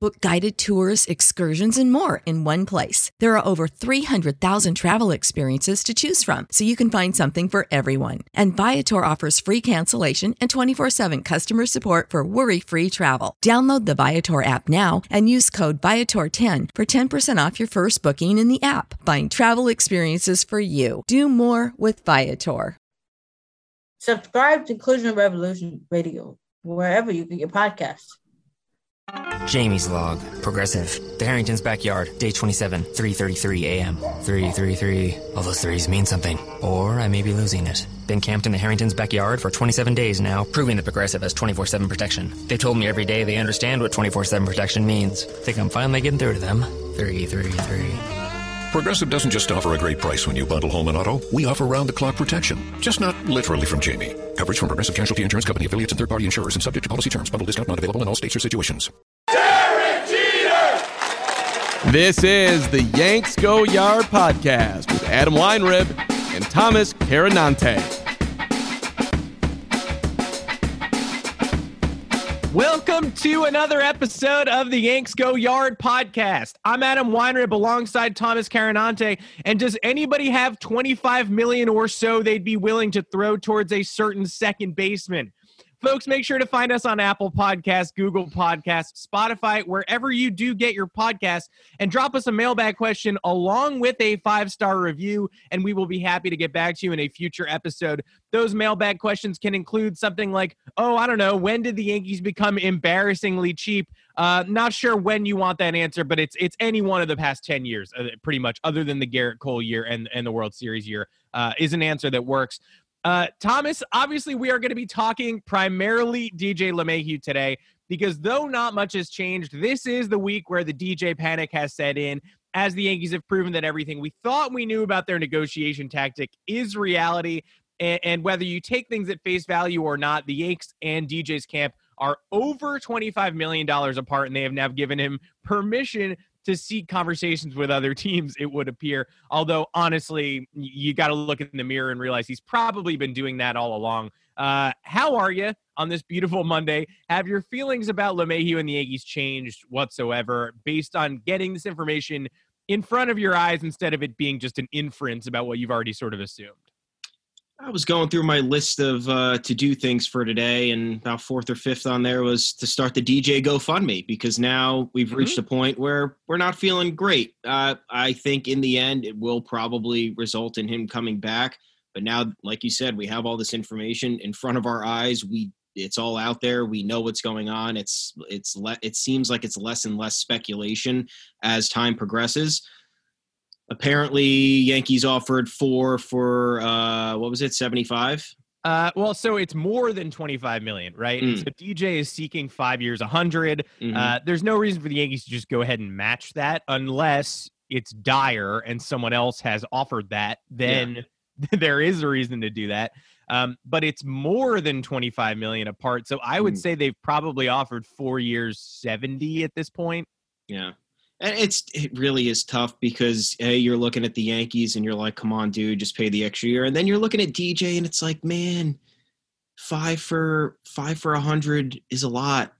Book guided tours, excursions, and more in one place. There are over 300,000 travel experiences to choose from, so you can find something for everyone. And Viator offers free cancellation and 24 7 customer support for worry free travel. Download the Viator app now and use code Viator10 for 10% off your first booking in the app. Find travel experiences for you. Do more with Viator. Subscribe to Inclusion Revolution Radio wherever you get your podcasts. Jamie's log. Progressive. The Harrington's backyard. Day 27. 3.33 a.m. 333. All those threes mean something. Or I may be losing it. Been camped in the Harrington's backyard for 27 days now, proving that Progressive has 24-7 protection. They told me every day they understand what 24-7 protection means. Think I'm finally getting through to them. 333. Progressive doesn't just offer a great price when you bundle home and auto. We offer round-the-clock protection. Just not literally from Jamie. Coverage from Progressive Casualty Insurance Company affiliates and third-party insurers and subject to policy terms. Bundle discount not available in all states or situations. Derek Jeter! This is the Yanks Go Yard podcast with Adam Weinrib and Thomas Carannante. Welcome to another episode of the Yanks Go Yard podcast. I'm Adam Weinrib alongside Thomas Carannante. And does anybody have 25 million or so they'd be willing to throw towards a certain second baseman? Folks, make sure to find us on Apple Podcasts, Google Podcasts, Spotify, wherever you do get your podcasts, and drop us a mailbag question along with a five star review, and we will be happy to get back to you in a future episode. Those mailbag questions can include something like, oh, I don't know, when did the Yankees become embarrassingly cheap? Uh, not sure when you want that answer, but it's it's any one of the past 10 years, uh, pretty much, other than the Gerrit Cole year and, and the World Series year, uh, is an answer that works. Uh, Thomas, obviously, we are going to be talking primarily DJ LeMahieu today because though not much has changed, this is the week where the DJ panic has set in as the Yankees have proven that everything we thought we knew about their negotiation tactic is reality. And, and whether you take things at face value or not, the Yanks and DJ's camp are over $25 million apart, and they have now given him permission to seek conversations with other teams, it would appear. Although, honestly, you got to look in the mirror and realize he's probably been doing that all along. Uh, how are you on this beautiful Monday? Have your feelings about LeMahieu and the Yankees changed whatsoever based on getting this information in front of your eyes instead of it being just an inference about what you've already sort of assumed? I was going through my list of uh, to do things for today, and about fourth or fifth on there was to start the DJ GoFundMe because now we've reached mm-hmm. a point where we're not feeling great. Uh, I think in the end, it will probably result in him coming back. But now, like you said, we have all this information in front of our eyes. We it's all out there. We know what's going on. It's it's le- it seems like it's less and less speculation as time progresses apparently Yankees offered four for uh, what was it, seventy five? Uh, well, so it's more than 25 million, right? Mm. So DJ is seeking five years, 100. Mm-hmm. Uh, there's no reason for the Yankees to just go ahead and match that unless it's dire and someone else has offered that. Then yeah. there is a reason to do that. Um, but it's more than 25 million apart. So I would mm. say they've probably offered four years, 70 at this point. Yeah and it's it really is tough because hey, you're looking at the Yankees and you're like, come on, dude, just pay the extra year, and then you're looking at DJ and it's like, man, five for five for a hundred is a lot,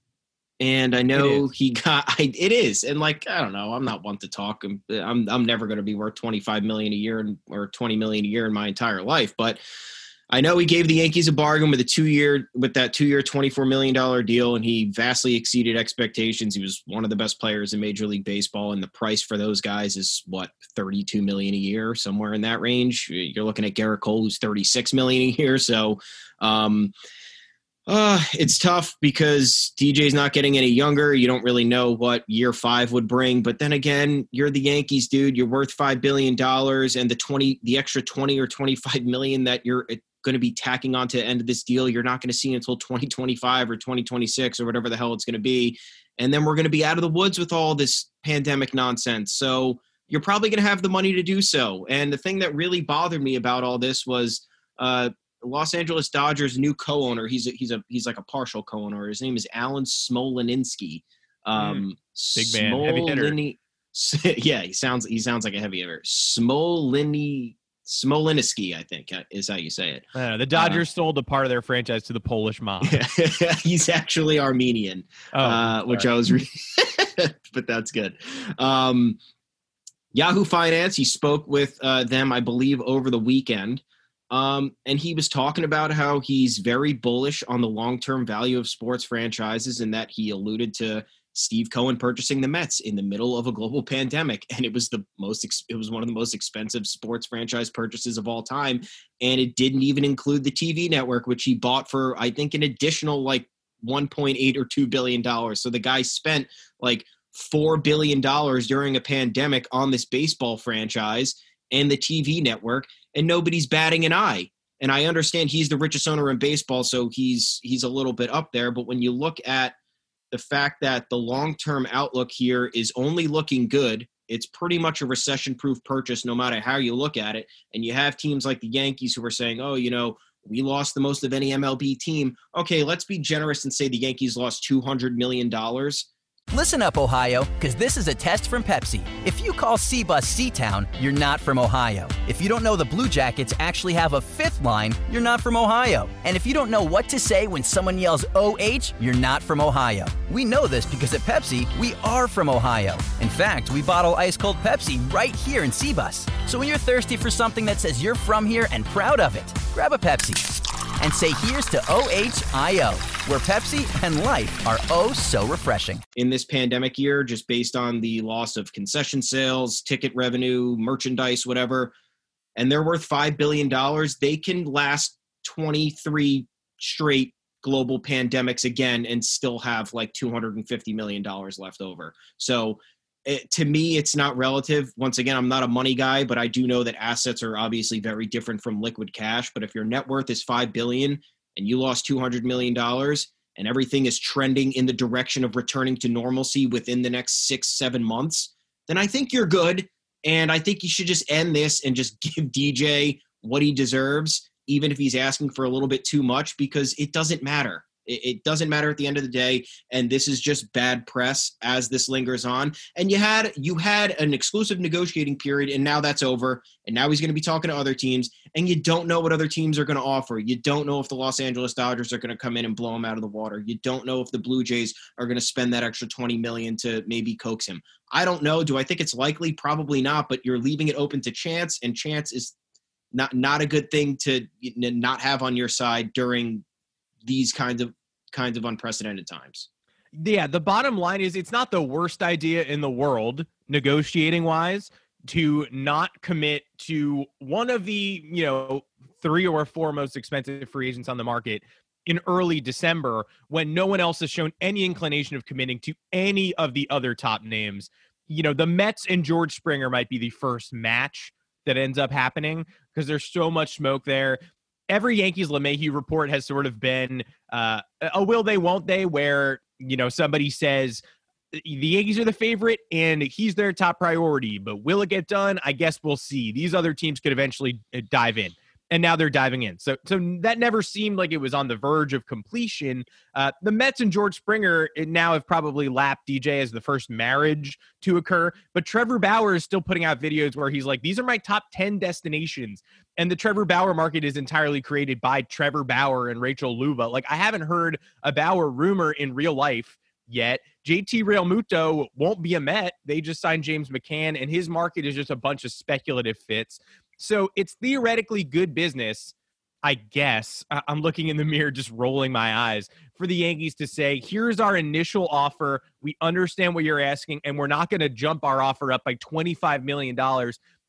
and I know he got I, it is, and like I don't know, I'm not one to talk. I'm I'm, I'm never going to be worth 25 million a year or 20 million a year in my entire life, but I know he gave the Yankees a bargain with a two year with that two year twenty four million dollar deal, and he vastly exceeded expectations. He was one of the best players in Major League Baseball, and the price for those guys is what thirty two million a year, somewhere in that range. You're looking at Gerrit Cole, who's thirty six million a year. So, um, Uh, it's tough because DJ's not getting any younger. You don't really know what year five would bring. But then again, you're the Yankees, dude. You're worth five billion dollars, and the twenty, the extra twenty or twenty-five million that you're going to be tacking on to the end of this deal, you're not going to see until 2025 or 2026 or whatever the hell it's going to be. And then we're going to be out of the woods with all this pandemic nonsense. So you're probably going to have the money to do so. And the thing that really bothered me about all this was uh, Los Angeles Dodgers new co-owner. He's a, he's a he's like a partial co-owner. His name is Alan Smolinisky. Um, mm, big man, heavy hitter. yeah, he sounds he sounds like a heavy hitter. Smolini Smolinisky, I think uh, is how you say it. Uh, the Dodgers uh, sold a part of their franchise to the Polish mob. he's actually Armenian, oh, uh, which I was, re- but that's good. Um, Yahoo Finance. He spoke with uh, them, I believe, over the weekend. Um, and he was talking about how he's very bullish on the long term value of sports franchises and that he alluded to Steve Cohen purchasing the Mets in the middle of a global pandemic. And it was the most, it was one of the most expensive sports franchise purchases of all time. And it didn't even include the TV network, which he bought for, I think, an additional like 1.8 or 2 billion dollars. So the guy spent like $4 billion during a pandemic on this baseball franchise and the TV network and nobody's batting an eye. And I understand he's the richest owner in baseball, so he's he's a little bit up there. But when you look at the fact that the long-term outlook here is only looking good, it's pretty much a recession-proof purchase, no matter how you look at it. And you have teams like the Yankees who are saying, "Oh, you know, we lost the most of any MLB team." Okay, let's be generous and say the Yankees lost two hundred million dollars Listen up, Ohio, because this is a test from Pepsi. If you call C-Bus C-Town, you're not from Ohio. If you don't know the Blue Jackets actually have a fifth line, you're not from Ohio. And if you don't know what to say when someone yells OH, you're not from Ohio. We know this because at Pepsi, we are from Ohio. In fact, we bottle ice cold Pepsi right here in C-Bus. So when you're thirsty for something that says you're from here and proud of it, grab a Pepsi and say here's to OHIO, where Pepsi and life are oh so refreshing. In this pandemic year, just based on the loss of concession sales, ticket revenue, merchandise, whatever, and they're worth $5 billion, they can last 23 straight global pandemics again and still have like $250 million left over. So it, to me, it's not relative. Once again, I'm not a money guy, but I do know that assets are obviously very different from liquid cash. But if your net worth is 5 billion and you lost two hundred million dollars, and everything is trending in the direction of returning to normalcy within the next six, seven months, then I think you're good. And I think you should just end this and just give DJ what he deserves, even if he's asking for a little bit too much, because it doesn't matter. It, doesn't matter at the end of the day, and this is just bad press as this lingers on. And you had you had an exclusive negotiating period, and now that's over. And now he's going to be talking to other teams, and you don't know what other teams are going to offer. You don't know if the Los Angeles Dodgers are going to come in and blow him out of the water. You don't know if the Blue Jays are going to spend that extra 20 million to maybe coax him. I don't know. Do I think it's likely? Probably not, but you're leaving it open to chance, and chance is not not a good thing to not have on your side during these kinds of kinds of unprecedented times. Yeah, the bottom line is it's not the worst idea in the world, negotiating wise, to not commit to one of the, you know, three or four most expensive free agents on the market in early December when no one else has shown any inclination of committing to any of the other top names. You know, the Mets and George Springer might be the first match that ends up happening because there's so much smoke there every Yankees LeMahieu report has sort of been uh, a will they, won't they, where, you know, somebody says the Yankees are the favorite and he's their top priority, but will it get done? I guess we'll see. These other teams could eventually uh, dive in and now they're diving in. So, so that never seemed like it was on the verge of completion. Uh, the Mets and George Springer now have probably lapped DJ as the first marriage to occur, but Trevor Bauer is still putting out videos where he's like, "These are my top ten destinations," and the Trevor Bauer market is entirely created by Trevor Bauer and Rachel Luba. Like, I haven't heard a Bauer rumor in real life yet. JT Realmuto won't be a Met. They just signed James McCann, and his market is just a bunch of speculative fits. So it's theoretically good business, I guess. I'm looking in the mirror, just rolling my eyes for the Yankees to say, here's our initial offer. We understand what you're asking, and we're not going to jump our offer up by $25 million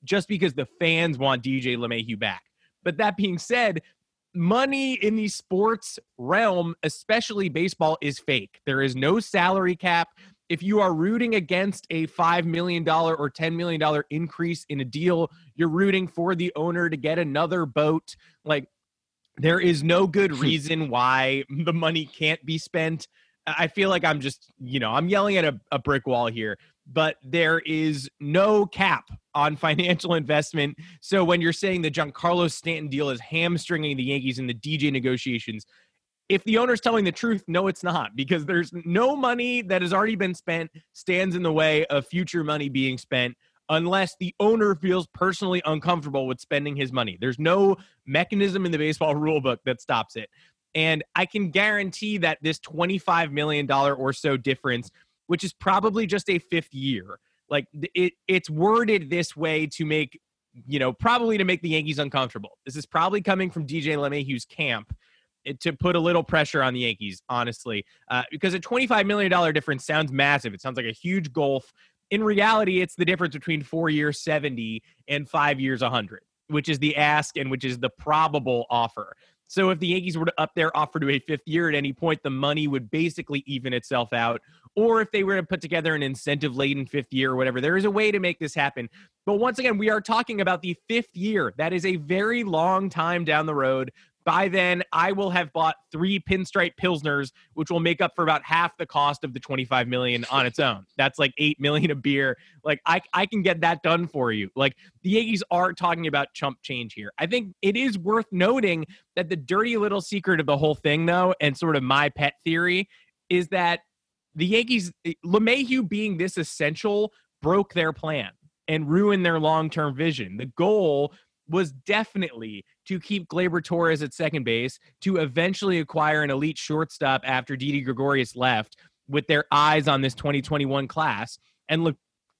just because the fans want DJ LeMahieu back. But that being said, money in the sports realm, especially baseball, is fake. There is no salary cap. If you are rooting against a $5 million or $10 million increase in a deal, you're rooting for the owner to get another boat. Like, there is no good hmm. reason why the money can't be spent. I feel like I'm just, you know, I'm yelling at a, a brick wall here but there is no cap on financial investment. So when you're saying the Giancarlo Stanton deal is hamstringing the Yankees in the DJ negotiations, if the owner's telling the truth, no, it's not, because there's no money that has already been spent stands in the way of future money being spent unless the owner feels personally uncomfortable with spending his money. There's no mechanism in the baseball rule book that stops it. And I can guarantee that this $25 million or so difference which is probably just a fifth year. Like it, it's worded this way to make, you know, probably to make the Yankees uncomfortable. This is probably coming from DJ LeMahieu's camp to put a little pressure on the Yankees, honestly, uh, because a $25 million difference sounds massive. It sounds like a huge gulf. In reality, it's the difference between four years 70 and five years 100, which is the ask and which is the probable offer. So if the Yankees were to up their offer to a fifth year at any point, the money would basically even itself out. Or if they were to put together an incentive laden fifth year or whatever, there is a way to make this happen. But once again, we are talking about the fifth year. That is a very long time down the road. By then, I will have bought three pinstripe pilsners, which will make up for about half the cost of the 25 million on its own. That's like eight million a beer. Like I, I can get that done for you. Like the Yankees are talking about chump change here. I think it is worth noting that the dirty little secret of the whole thing, though, and sort of my pet theory, is that the Yankees, LeMahieu being this essential, broke their plan and ruined their long-term vision. The goal was definitely to keep Gleyber Torres at second base, to eventually acquire an elite shortstop after Didi Gregorius left, with their eyes on this 2021 class. And Le-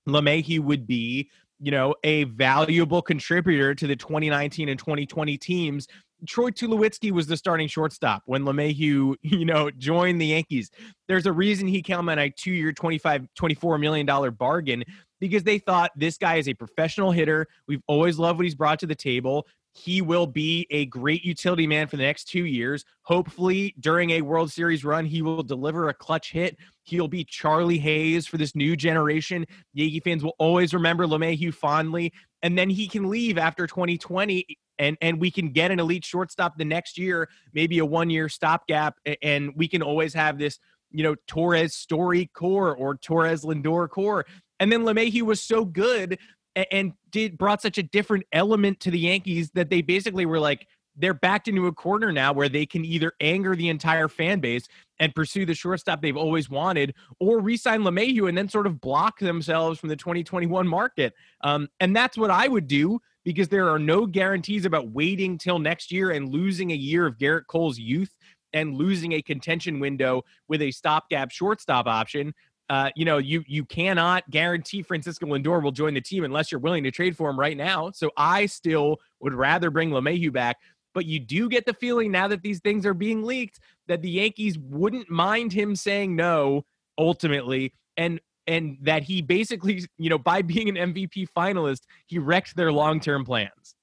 LeMahieu would be, you know, a valuable contributor to the 2019 and 2020 teams. Troy Tulowitzki was the starting shortstop when LeMahieu, you know, joined the Yankees. There's a reason he came on a two-year, 25, 24 million dollar bargain because they thought this guy is a professional hitter. We've always loved what he's brought to the table. He will be a great utility man for the next two years. Hopefully, during a World Series run, he will deliver a clutch hit. He'll be Charlie Hayes for this new generation. Yankee fans will always remember LeMahieu fondly. And then he can leave after 2020 and and we can get an elite shortstop the next year, maybe a one year stopgap, and we can always have this you know Torres Story core or Torres Lindor core. And then LeMahieu was so good and, did brought such a different element to the Yankees that they basically were like they're backed into a corner now where they can either anger the entire fan base and pursue the shortstop they've always wanted, or re-sign LeMahieu and then sort of block themselves from the 2021 market. Um, and that's what I would do because there are no guarantees about waiting till next year and losing a year of Gerrit Cole's youth and losing a contention window with a stopgap shortstop option uh, you know, you you cannot guarantee Francisco Lindor will join the team unless you're willing to trade for him right now. So I still would rather bring LeMahieu back. But you do get the feeling now that these things are being leaked that the Yankees wouldn't mind him saying no ultimately, and and that he basically, you know, by being an MVP finalist, he wrecked their long term plans.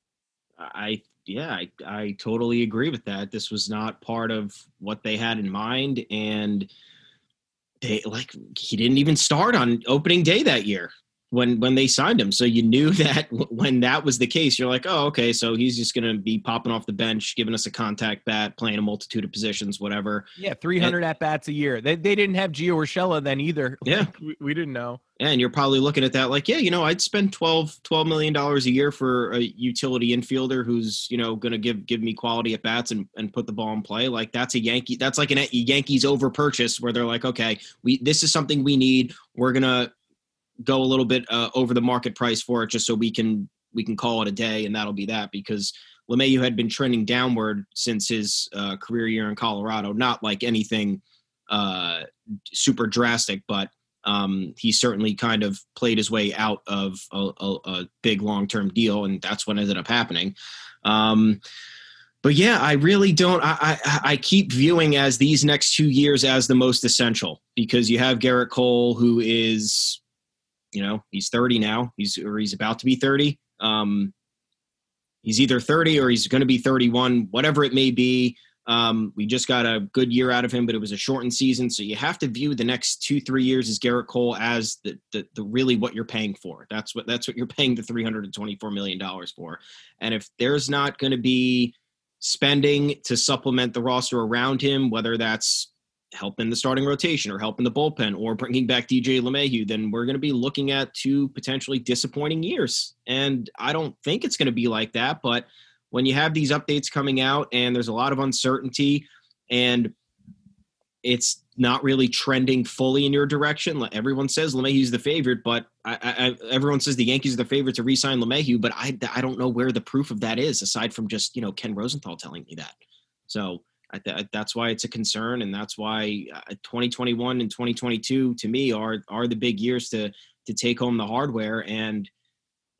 I yeah, I, I totally agree with that. This was not part of what they had in mind, and they like he didn't even start on opening day that year when when they signed him. So you knew that when that was the case, you're like, oh, okay, so he's just going to be popping off the bench, giving us a contact bat, playing a multitude of positions, whatever. Yeah, 300 at bats a year. They they didn't have Gio Urshela then either. Yeah, like, we, we, didn't know. And you're probably looking at that like, yeah, you know, I'd spend 12 12 million dollars a year for a utility infielder who's you know going to give give me quality at bats and and put the ball in play. Like that's a Yankee. That's like an a Yankees over purchase where they're like, okay, we this is something we need. We're gonna go a little bit uh, over the market price for it just so we can we can call it a day and that'll be that because LeMahieu had been trending downward since his uh, career year in Colorado. Not like anything uh, super drastic, but um, he certainly kind of played his way out of a, a, a big long term deal, and that's what ended up happening. Um, but yeah, I really don't. I, I, I keep viewing as these next two years as the most essential because you have Gerrit Cole, who is you know he's 30 now he's or he's about to be 30 um he's either 30 or he's going to be 31, whatever it may be. Um, we just got a good year out of him, but it was a shortened season. So you have to view the next two, three years as Gerrit Cole as the, the, the really what you're paying for. That's what that's what you're paying the $324 million for. And if there's not going to be spending to supplement the roster around him, whether that's helping the starting rotation or help in the bullpen or bringing back DJ LeMahieu, then we're going to be looking at two potentially disappointing years. And I don't think it's going to be like that, but when you have these updates coming out and there's a lot of uncertainty and it's not really trending fully in your direction. Everyone says LeMahieu's the favorite, but I, I, everyone says the Yankees are the favorite to re-sign LeMahieu, but I, I don't know where the proof of that is aside from just, you know, Ken Rosenthal telling me that. So I, that's why it's a concern. And that's why uh, 2021 and 2022 to me are, are the big years to, to take home the hardware. And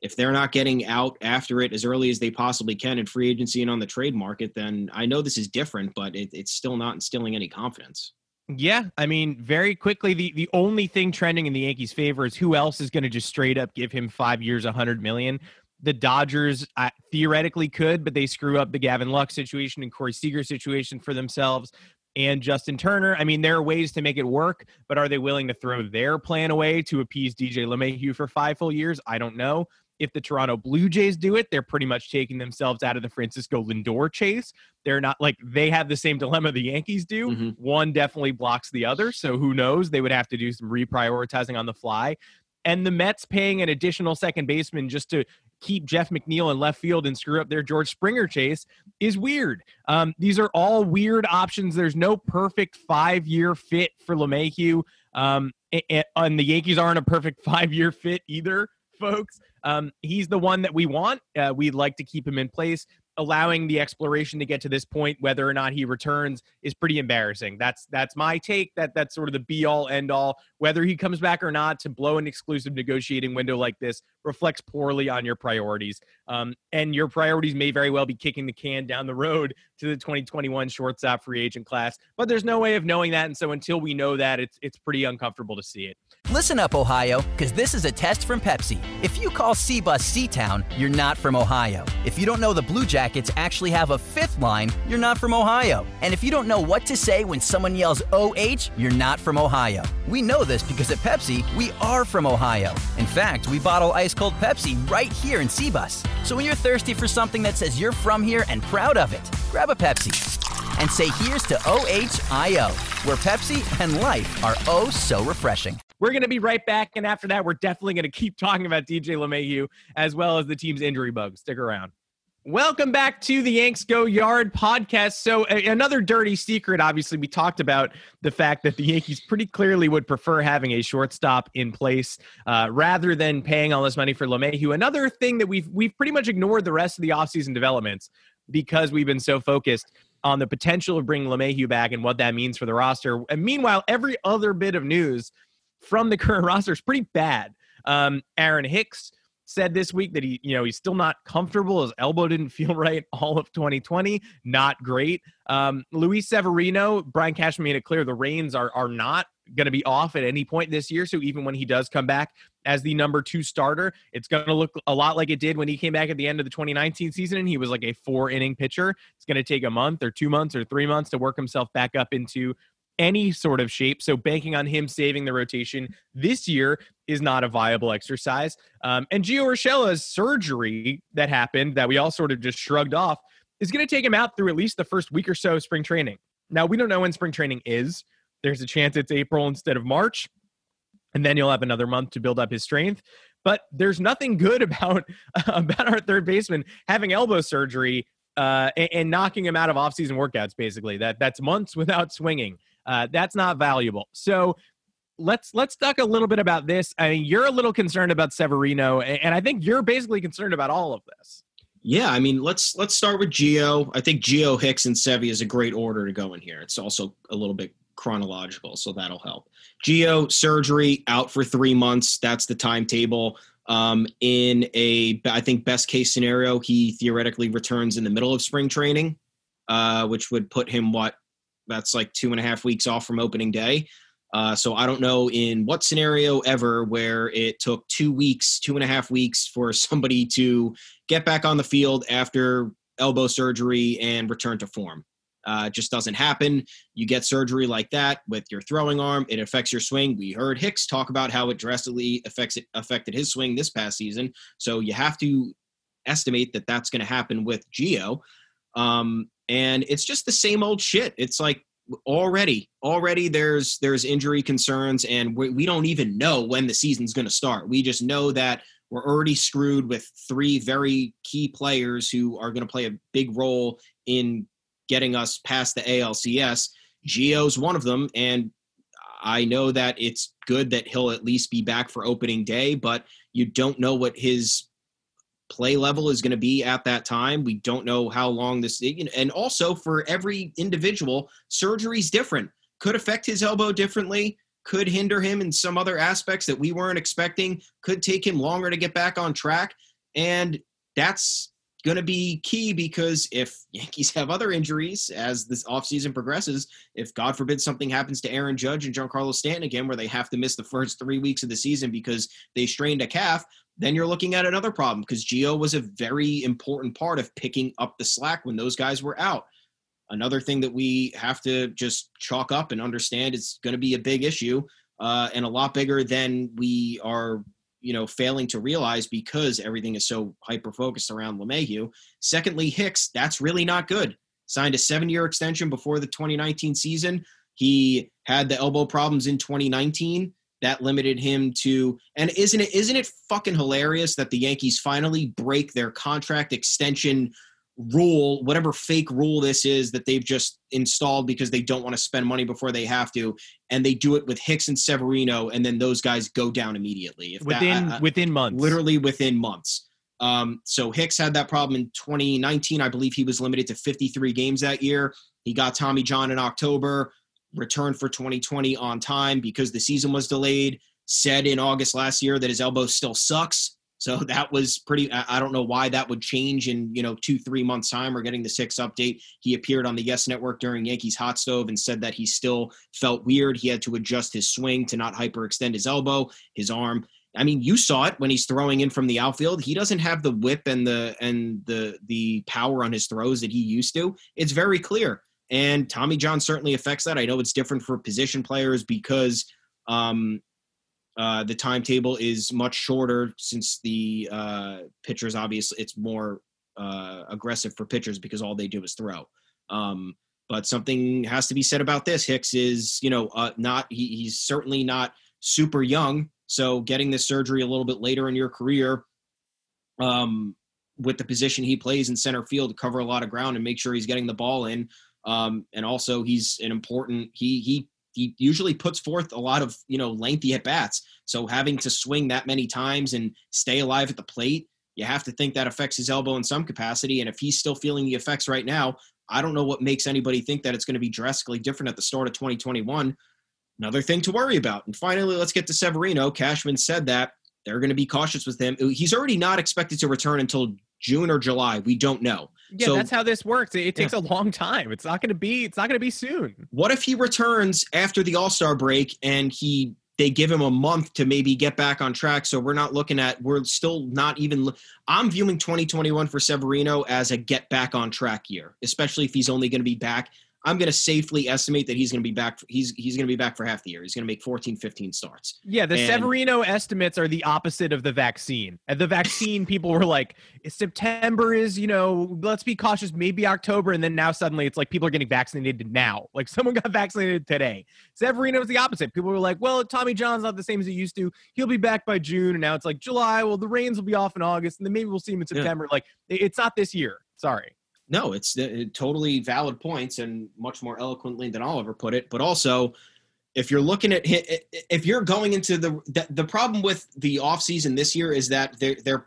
if they're not getting out after it as early as they possibly can in free agency and on the trade market, then I know this is different, but it, it's still not instilling any confidence. Yeah, I mean, very quickly, the the only thing trending in the Yankees' favor is who else is going to just straight up give him five years, a hundred million. The Dodgers uh, theoretically could, but they screw up the Gavin Lux situation and Corey Seager situation for themselves and Justin Turner. I mean, there are ways to make it work, but are they willing to throw their plan away to appease DJ LeMahieu for five full years? I don't know if the Toronto Blue Jays do it, they're pretty much taking themselves out of the Francisco Lindor chase. They're not like they have the same dilemma the Yankees do. Mm-hmm. One definitely blocks the other. So who knows? They would have to do some reprioritizing on the fly. And the Mets paying an additional second baseman just to keep Jeff McNeil in left field and screw up their George Springer chase is weird. Um, these are all weird options. There's no perfect five year fit for LeMahieu. Um, and, and the Yankees aren't a perfect five year fit either, folks. Um, he's the one that we want. Uh, we'd like to keep him in place allowing the exploration to get to this point, whether or not he returns, is pretty embarrassing. That's that's my take. That that's sort of the be all end all. Whether he comes back or not, to blow an exclusive negotiating window like this reflects poorly on your priorities. Um, and your priorities may very well be kicking the can down the road to the 2021 shortstop free agent class. But there's no way of knowing that, and so until we know that, it's it's pretty uncomfortable to see it. Listen up, Ohio, because this is a test from Pepsi. If you call C Bus C Town, you're not from Ohio. If you don't know the Blue Jackets actually have a fifth line, you're not from Ohio. And if you don't know what to say when someone yells OH, you're not from Ohio. We know this because at Pepsi, we are from Ohio. In fact, we bottle ice cold Pepsi right here in C Bus. So when you're thirsty for something that says you're from here and proud of it, grab a Pepsi and say here's to OHIO, where Pepsi and life are oh so refreshing. We're going to be right back. And after that, we're definitely going to keep talking about DJ LeMahieu as well as the team's injury bug. Stick around. Welcome back to the Yanks Go Yard podcast. So, a- another dirty secret. Obviously, we talked about the fact that the Yankees pretty clearly would prefer having a shortstop in place uh, rather than paying all this money for LeMahieu. Another thing that we've we've pretty much ignored the rest of the offseason developments because we've been so focused on the potential of bringing LeMahieu back and what that means for the roster. And meanwhile, every other bit of news from the current roster is pretty bad. Um, Aaron Hicks said this week that he, you know, he's still not comfortable. His elbow didn't feel right all of 2020. Not great. Um, Luis Severino, Brian Cashman made it clear the reins are are not going to be off at any point this year. So even when he does come back as the number two starter, it's going to look a lot like it did when he came back at the end of the 2019 season and he was like a four inning pitcher. It's going to take a month or two months or three months to work himself back up into any sort of shape. So banking on him saving the rotation this year is not a viable exercise. Um, and Gio Urshela's surgery that happened that we all sort of just shrugged off is going to take him out through at least the first week or so of spring training. Now we don't know when spring training is. There's a chance it's April instead of March. And then you'll have another month to build up his strength. But there's nothing good about about our third baseman having elbow surgery uh, and, and, knocking him out of offseason workouts. Basically, that that's months without swinging. Uh, that's not valuable. So let's let's talk a little bit about this. I mean, you're a little concerned about Severino, and I think you're basically concerned about all of this. Yeah, I mean, let's let's start with Gio. I think Gio Hicks and Sevy is a great order to go in here. It's also a little bit chronological, so that'll help. Gio surgery out for three months. That's the timetable. Um, in a, I think best case scenario, he theoretically returns in the middle of spring training, uh, which would put him what that's like two and a half weeks off from opening day. Uh, so I don't know in what scenario ever where it took two weeks, two and a half weeks for somebody to get back on the field after elbow surgery and return to form. Uh, just doesn't happen. You get surgery like that with your throwing arm, it affects your swing. We heard Hicks talk about how it drastically affects it affected his swing this past season. So you have to estimate that that's going to happen with Gio. Um, and it's just the same old shit. It's like already, already there's there's injury concerns, and we, we don't even know when the season's going to start. We just know that we're already screwed with three very key players who are going to play a big role in getting us past the ALCS. Gio's one of them, and I know that it's good that he'll at least be back for opening day, but you don't know what his play level is going to be at that time. We don't know how long this, and also for every individual, surgery is different. Could affect his elbow differently. Could hinder him in some other aspects that we weren't expecting. Could take him longer to get back on track, and that's going to be key because if Yankees have other injuries as this offseason progresses, if God forbid something happens to Aaron Judge and Giancarlo Stanton again, where they have to miss the first three weeks of the season because they strained a calf, then you're looking at another problem because Gio was a very important part of picking up the slack when those guys were out. Another thing that we have to just chalk up and understand is going to be a big issue uh, and a lot bigger than we are you know, failing to realize because everything is so hyper focused around LeMahieu. Secondly, Hicks, that's really not good. Signed a seven year extension before the 2019 season. He had the elbow problems in 2019 that limited him to and isn't it isn't it fucking hilarious that the Yankees finally break their contract extension rule, whatever fake rule this is that they've just installed because they don't want to spend money before they have to, and they do it with Hicks and Severino, and then those guys go down immediately. If within that, within months, literally within months. Um, so Hicks had that problem in 2019. I believe he was limited to 53 games that year. He got Tommy John in October, returned for 2020 on time because the season was delayed. Said in August last year that his elbow still sucks. So that was pretty. I don't know why that would change in you know two three months time. Or getting the six update. He appeared on the Yes Network during Yankees Hot Stove and said that he still felt weird. He had to adjust his swing to not hyperextend his elbow, his arm. I mean, you saw it when he's throwing in from the outfield. He doesn't have the whip and the and the the power on his throws that he used to. It's very clear. And Tommy John certainly affects that. I know it's different for position players because um, uh, the timetable is much shorter since the uh, pitchers obviously it's more uh, aggressive for pitchers because all they do is throw. Um, but something has to be said about this. Hicks is, you know, uh, not he, he's certainly not super young. So getting this surgery a little bit later in your career, um, with the position he plays in center field to cover a lot of ground and make sure he's getting the ball in. Um, and also he's an important he he he usually puts forth a lot of you know lengthy at bats. So having to swing that many times and stay alive at the plate, you have to think that affects his elbow in some capacity. And if he's still feeling the effects right now, I don't know what makes anybody think that it's going to be drastically different at the start of 2021. Another thing to worry about. And finally, let's get to Severino. Cashman said that they're going to be cautious with him. He's already not expected to return until June or July. We don't know. Yeah, so, that's how this works. It, it takes yeah. a long time. It's not going to be. It's not going to be soon. What if he returns after the All Star break and he they give him a month to maybe get back on track? So we're not looking at. We're still not even. I'm viewing 2021 for Severino as a get back on track year, especially if he's only going to be back I'm going to safely estimate that he's going to be back. He's he's going to be back for half the year. He's going to make 14, 15 starts. Yeah, the and, Severino estimates are the opposite of the vaccine. And the vaccine, people were like, September is, you know, let's be cautious, maybe October, and then now suddenly it's like people are getting vaccinated now. Like someone got vaccinated today. Severino is the opposite. People were like, well, Tommy John's not the same as he used to. He'll be back by June, and now it's like July. Well, the reins will be off in August, and then maybe we'll see him in September. Yeah. Like it's not this year. Sorry no, it's uh, totally valid points and much more eloquently than I'll ever put it. But also, if you're looking at if you're going into the the, the problem with the offseason this year is that they're they're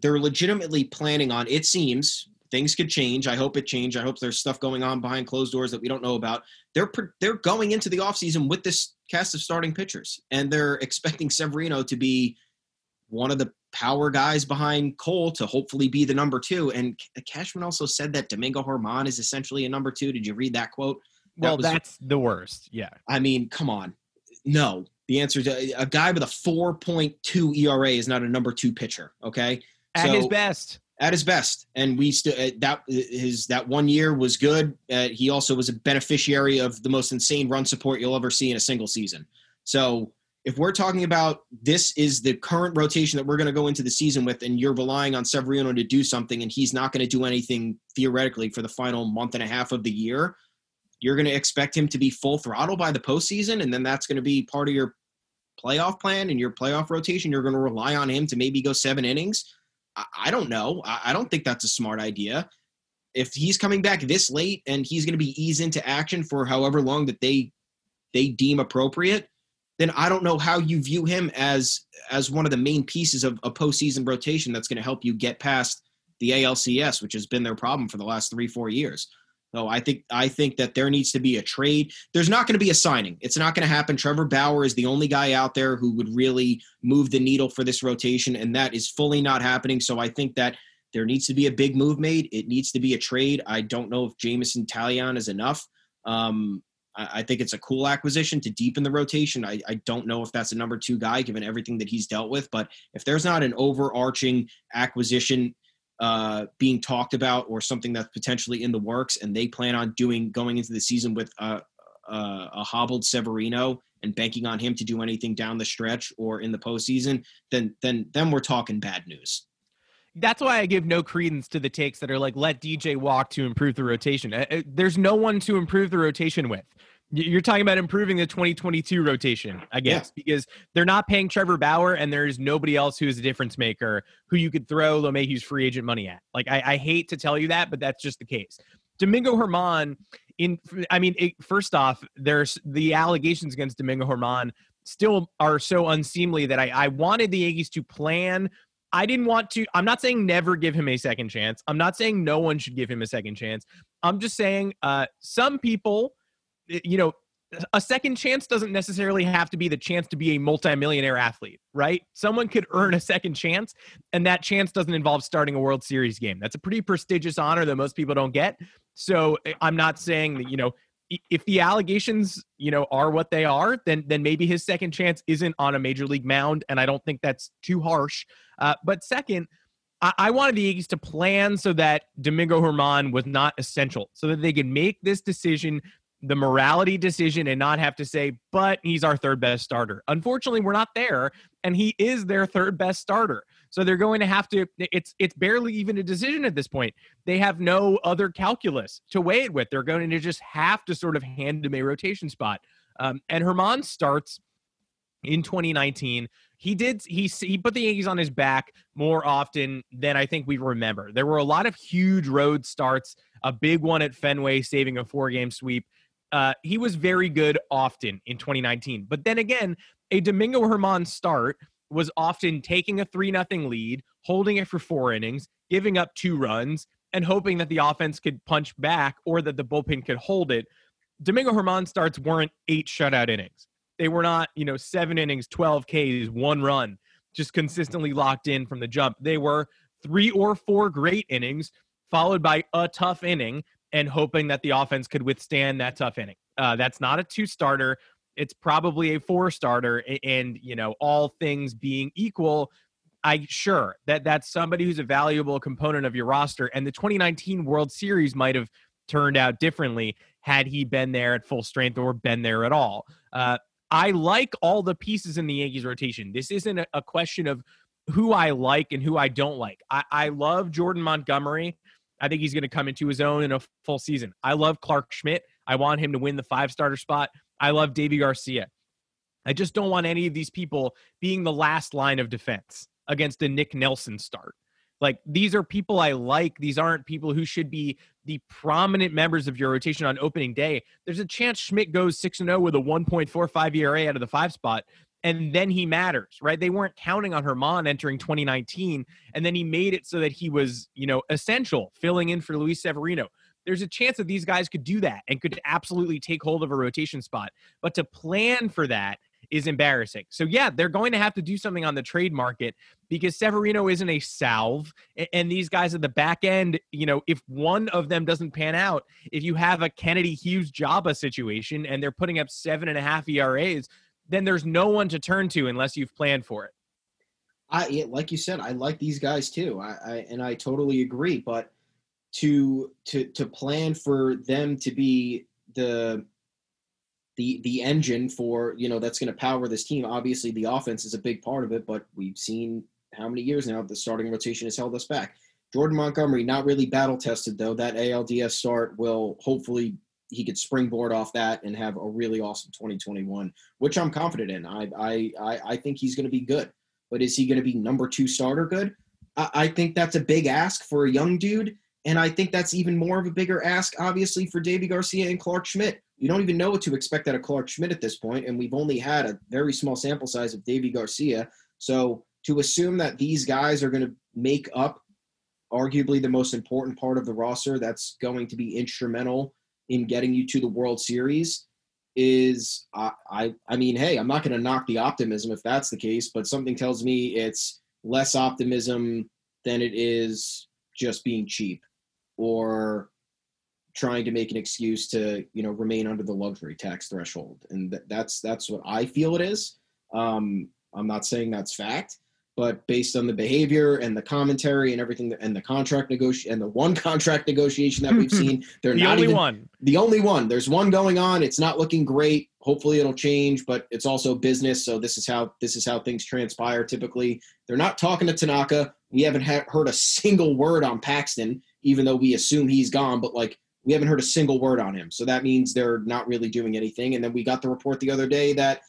they're legitimately planning on it seems things could change. I hope it change i hope there's stuff going on behind closed doors that we don't know about. They're they're going into the offseason with this cast of starting pitchers and they're expecting severino to be one of the power guys behind Cole to hopefully be the number two. And Cashman also said that Domingo Germán is essentially a number two. Did you read that quote? That well, was, that's the worst. Yeah. I mean, come on. No. The answer is a, a guy with a 4.2 ERA is not a number two pitcher. Okay. At his best. At his best, and we still uh, that his that one year was good. Uh, he also was a beneficiary of the most insane run support you'll ever see in a single season. So if we're talking about this is the current rotation that we're going to go into the season with, and you're relying on Severino to do something, and he's not going to do anything theoretically for the final month and a half of the year, you're going to expect him to be full throttle by the postseason, and then that's going to be part of your playoff plan and your playoff rotation. You're going to rely on him to maybe go seven innings. I, don't know. I don't think that's a smart idea. If he's coming back this late and he's going to be eased into action for however long that they they deem appropriate, then I don't know how you view him as as one of the main pieces of a postseason rotation that's going to help you get past the ALCS, which has been their problem for the last three four years. So I think I think that there needs to be a trade. There's not going to be a signing. It's not going to happen. Trevor Bauer is the only guy out there who would really move the needle for this rotation, and that is fully not happening. So I think that there needs to be a big move made. It needs to be a trade. I don't know if Jameson Taillon is enough. Um, I, I, think it's a cool acquisition to deepen the rotation. I, I don't know if that's a number two guy given everything that he's dealt with, but if there's not an overarching acquisition uh, being talked about or something that's potentially in the works, and they plan on doing going into the season with uh, uh, a hobbled Severino and banking on him to do anything down the stretch or in the postseason, then then then we're talking bad news. That's why I give no credence to the takes that are like, let DJ walk to improve the rotation. Uh, uh, there's no one to improve the rotation with. You're talking about improving the 2022 rotation, I guess, yeah. because they're not paying Trevor Bauer and there's nobody else who is a difference maker who you could throw LeMahieu's free agent money at. Like, I, I hate to tell you that, but that's just the case. Domingo Germán, in I mean, it, first off, there's the allegations against Domingo Germán still are so unseemly that I, I wanted the Yankees to plan. I didn't want to. I'm not saying never give him a second chance. I'm not saying no one should give him a second chance. I'm just saying uh, some people you know, a second chance doesn't necessarily have to be the chance to be a multimillionaire athlete, right? Someone could earn a second chance, and that chance doesn't involve starting a World Series game. That's a pretty prestigious honor that most people don't get. So eh, I'm not saying that, you know, if the allegations, you know, are what they are, then then maybe his second chance isn't on a major league mound, and I don't think that's too harsh. Uh, but second, I, I wanted the Yankees to plan so that Domingo Germán was not essential, so that they could make this decision the morality decision and not have to say, but he's our third best starter. Unfortunately, we're not there, and he is their third best starter. So they're going to have to. It's it's barely even a decision at this point. They have no other calculus to weigh it with. They're going to just have to sort of hand him a rotation spot. Um, and Germán starts in 2019. He did he he put the Yankees on his back more often than I think we remember. There were a lot of huge road starts. A big one at Fenway, saving a four game sweep. Uh, he was very good often in 2019. But then again, a Domingo Germán start was often taking a 3 nothing lead, holding it for four innings, giving up two runs, and hoping that the offense could punch back or that the bullpen could hold it. Domingo Germán starts weren't eight shutout innings. They were not, you know, seven innings, 12 Ks, one run, just consistently locked in from the jump. They were three or four great innings, followed by a tough inning, and hoping that the offense could withstand that tough inning. Uh, that's not a two starter. It's probably a four starter. And, you know, all things being equal, I sure that that's somebody who's a valuable component of your roster. And the 2019 World Series might have turned out differently had he been there at full strength or been there at all. Uh, I like all the pieces in the Yankees rotation. This isn't a, question of who I like and who I don't like. I, I love Jordan Montgomery. I think he's going to come into his own in a full season. I love Clarke Schmidt. I want him to win the five starter spot. I love Deivi Garcia. I just don't want any of these people being the last line of defense against a Nick Nelson start. Like these are people I like. These aren't people who should be the prominent members of your rotation on opening day. There's a chance Schmidt goes 6 0 with a 1.45 ERA out of the five spot and then he matters, right? They weren't counting on German entering 2019, and then he made it so that he was, you know, essential, filling in for Luis Severino. There's a chance that these guys could do that and could absolutely take hold of a rotation spot. But to plan for that is embarrassing. So yeah, they're going to have to do something on the trade market because Severino isn't a salve, and these guys at the back end, you know, if one of them doesn't pan out, if you have a Kennedy Hughes Joba situation and they're putting up seven and a half ERAs then there's no one to turn to unless you've planned for it. I like you said, I like these guys too. I, I and I totally agree. But to to to plan for them to be the the the engine for you know that's going to power this team. Obviously, the offense is a big part of it, but we've seen how many years now the starting rotation has held us back. Jordan Montgomery not really battle tested though. That ALDS start will hopefully he could springboard off that and have a really awesome 2021, which I'm confident in. I I I, I think he's going to be good, but is he going to be number two starter good? I, I think that's a big ask for a young dude, and I think that's even more of a bigger ask, obviously, for Deivi Garcia and Clarke Schmidt. You don't even know what to expect out of Clarke Schmidt at this point, and we've only had a very small sample size of Deivi Garcia. So to assume that these guys are going to make up arguably the most important part of the roster that's going to be instrumental in getting you to the World Series is I I, I mean, hey, I'm not going to knock the optimism if that's the case, but something tells me it's less optimism than it is just being cheap or trying to make an excuse to you know remain under the luxury tax threshold. And th- that's that's what i feel it is. Um, i'm not saying that's fact but based on the behavior and the commentary and everything and the contract negotiation and the one contract negotiation that we've seen they're the not only even, one. The only one. There's one going on. It's not looking great. Hopefully it'll change but it's also business so this is how this is how things transpire typically. They're not talking to tanaka. We haven't ha- heard a single word on paxton even though we assume he's gone but like we haven't heard a single word on him so that means they're not really doing anything and then we got the report the other day that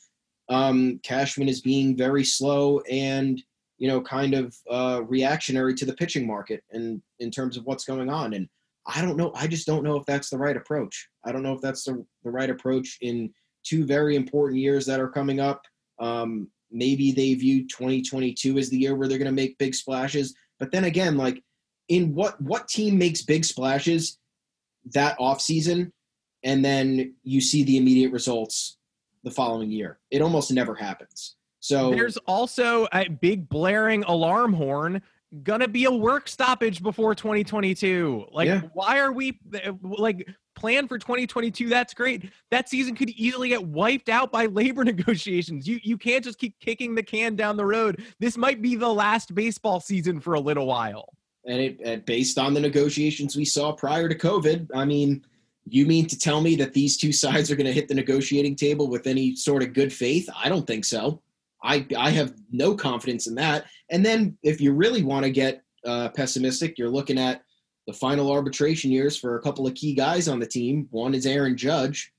um, cashman is being very slow and you know kind of uh, reactionary to the pitching market and in terms of what's going on and I don't know. I just don't know if that's the right approach. I don't know if that's the, the right approach in two very important years that are coming up. Um, maybe they view 2022 as the year where they're going to make big splashes. But then again, like in what what team makes big splashes that off season, and then you see the immediate results the following year? It almost never happens. So there's also a big blaring alarm horn gonna be a work stoppage before 2022 like Yeah. why are we like plan for 2022 that's great that season could easily get wiped out by labor negotiations you you can't just keep kicking the can down the road this might be the last baseball season for a little while and it and based on the negotiations we saw prior to COVID, I mean, you mean to tell me that these two sides are going to hit the negotiating table with any sort of good faith? I don't think so. I I have no confidence in that. And then if you really want to get uh, pessimistic, you're looking at the final arbitration years for a couple of key guys on the team. One is Aaron Judge,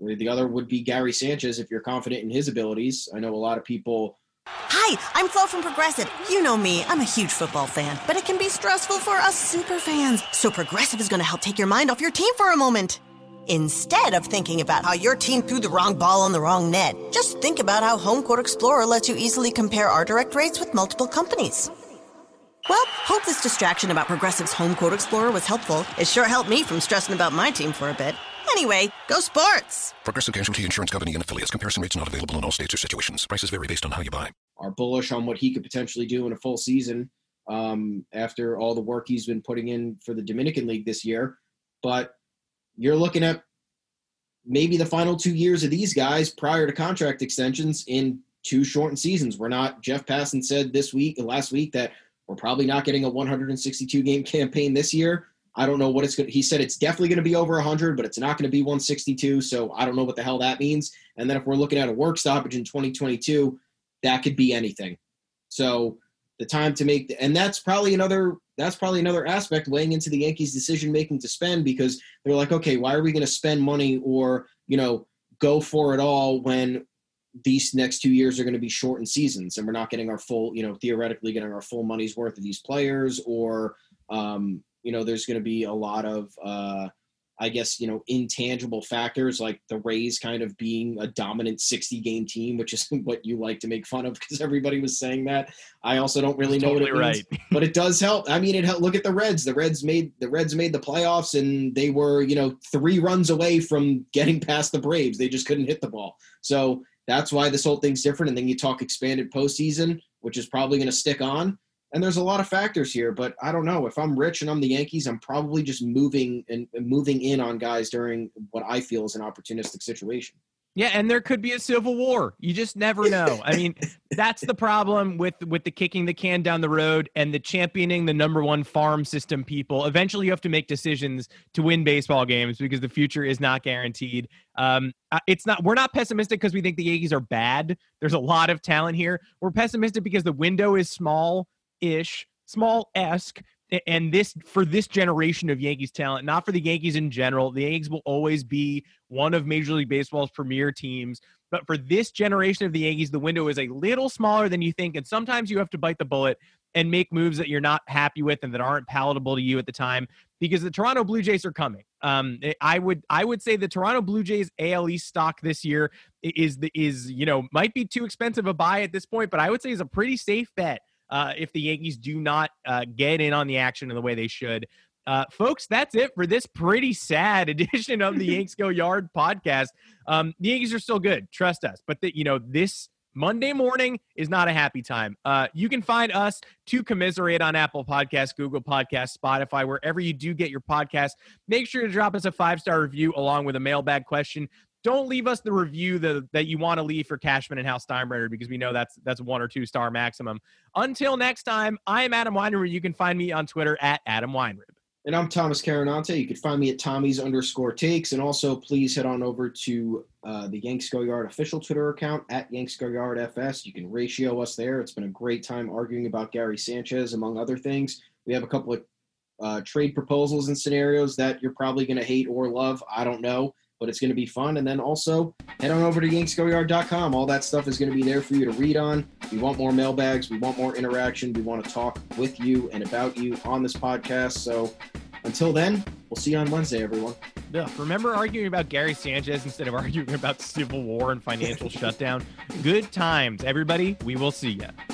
the other would be Gary Sanchez if you're confident in his abilities. I know a lot of people Hi, I'm Flo from Progressive. You know me, I'm a huge football fan, but it can be stressful for us super fans. So Progressive is going to help take your mind off your team for a moment. Instead of thinking about how your team threw the wrong ball on the wrong net, just think about how HomeQuote Explorer lets you easily compare our direct rates with multiple companies. Well, hope this distraction about Progressive's HomeQuote Explorer was helpful. It sure helped me from stressing about my team for a bit. Anyway, go sports! Progressive Casualty Insurance Company and affiliates. Comparison rates not available in all states or situations. Prices vary based on how you buy. are bullish on what he could potentially do in a full season um, after all the work he's been putting in for the Dominican League this year. But you're looking at maybe the final two years of these guys prior to contract extensions in two shortened seasons. We're not, Jeff Passan said this week, last week, that we're probably not getting a 162 game campaign this year. I don't know what it's going to, he said it's definitely going to be over 100, but it's not going to be 162. So I don't know what the hell that means. And then if we're looking at a work stoppage in 2022, that could be anything. So the time to make, and that's probably another, that's probably another aspect weighing into the Yankees' decision making to spend because they're like, okay, why are we going to spend money or you know go for it all when these next two years are going to be shortened seasons and we're not getting our full, you know, theoretically getting our full money's worth of these players or um, you know, there's going to be a lot of uh, I guess, you know, intangible factors like the Rays kind of being a dominant 60 game team, which is what you like to make fun of because everybody was saying that. I also don't really know Totally what it means, but it does help. I mean, it helped. Look at the Reds. The Reds made the Reds made the playoffs and they were, you know, three runs away from getting past the Braves. They just couldn't hit the ball. So that's why this whole thing's different. And then you talk expanded postseason, which is probably going to stick on. And there's a lot of factors here, but I don't know. If I'm rich and I'm the Yankees, I'm probably just moving and moving in on guys during what I feel is an opportunistic situation. Yeah, and there could be a civil war. You just never know. I mean, that's the problem with with the kicking the can down the road and the championing the number one farm system people. Eventually, you have to make decisions to win baseball games because the future is not guaranteed. Um, it's not. We're not pessimistic because we think the Yankees are bad. There's a lot of talent here. We're pessimistic because the window is small ish, small esque, and this for this generation of Yankees talent, not for the Yankees in general. The Yankees will always be one of Major League Baseball's premier teams. But for this generation of the Yankees, the window is a little smaller than you think. And sometimes you have to bite the bullet and make moves that you're not happy with and that aren't palatable to you at the time because the Toronto Blue Jays are coming. Um, I would I would say the Toronto Blue Jays AL East stock this year is the is you know might be too expensive a buy at this point, but I would say is a pretty safe bet uh, if the Yankees do not uh, get in on the action in the way they should. Uh, folks, that's it for this pretty sad edition of the Yanks Go Yard podcast. Um, the Yankees are still good, trust us. But the, you know this Monday morning is not a happy time. Uh, you can find us to commiserate on Apple Podcasts, Google Podcasts, Spotify, wherever you do get your podcast. Make sure to drop us a five star review along with a mailbag question don't leave us the review that, that you want to leave for Cashman and Hal Steinbrenner because we know that's that's one or two star maximum. Until next time, I am Adam Weinrib. You can find me on Twitter at Adam Weinrib. And I'm Thomas Carannante. You can find me at Tommy's underscore takes. And also, please head on over to uh, the Yanks Go Yard official Twitter account at Yanks Go Yard FS. You can ratio us there. It's been a great time arguing about Gary Sanchez, among other things. We have a couple of uh, trade proposals and scenarios that you're probably going to hate or love. I don't know but it's going to be fun. And then also head on over to yanksgoyard.com. All that stuff is going to be there for you to read on. We want more mailbags. We want more interaction. We want to talk with you and about you on this podcast. So until then, we'll see you on Wednesday, everyone. Yeah, remember arguing about Gary Sanchez instead of arguing about civil war and financial shutdown? Good times, everybody. We will see you.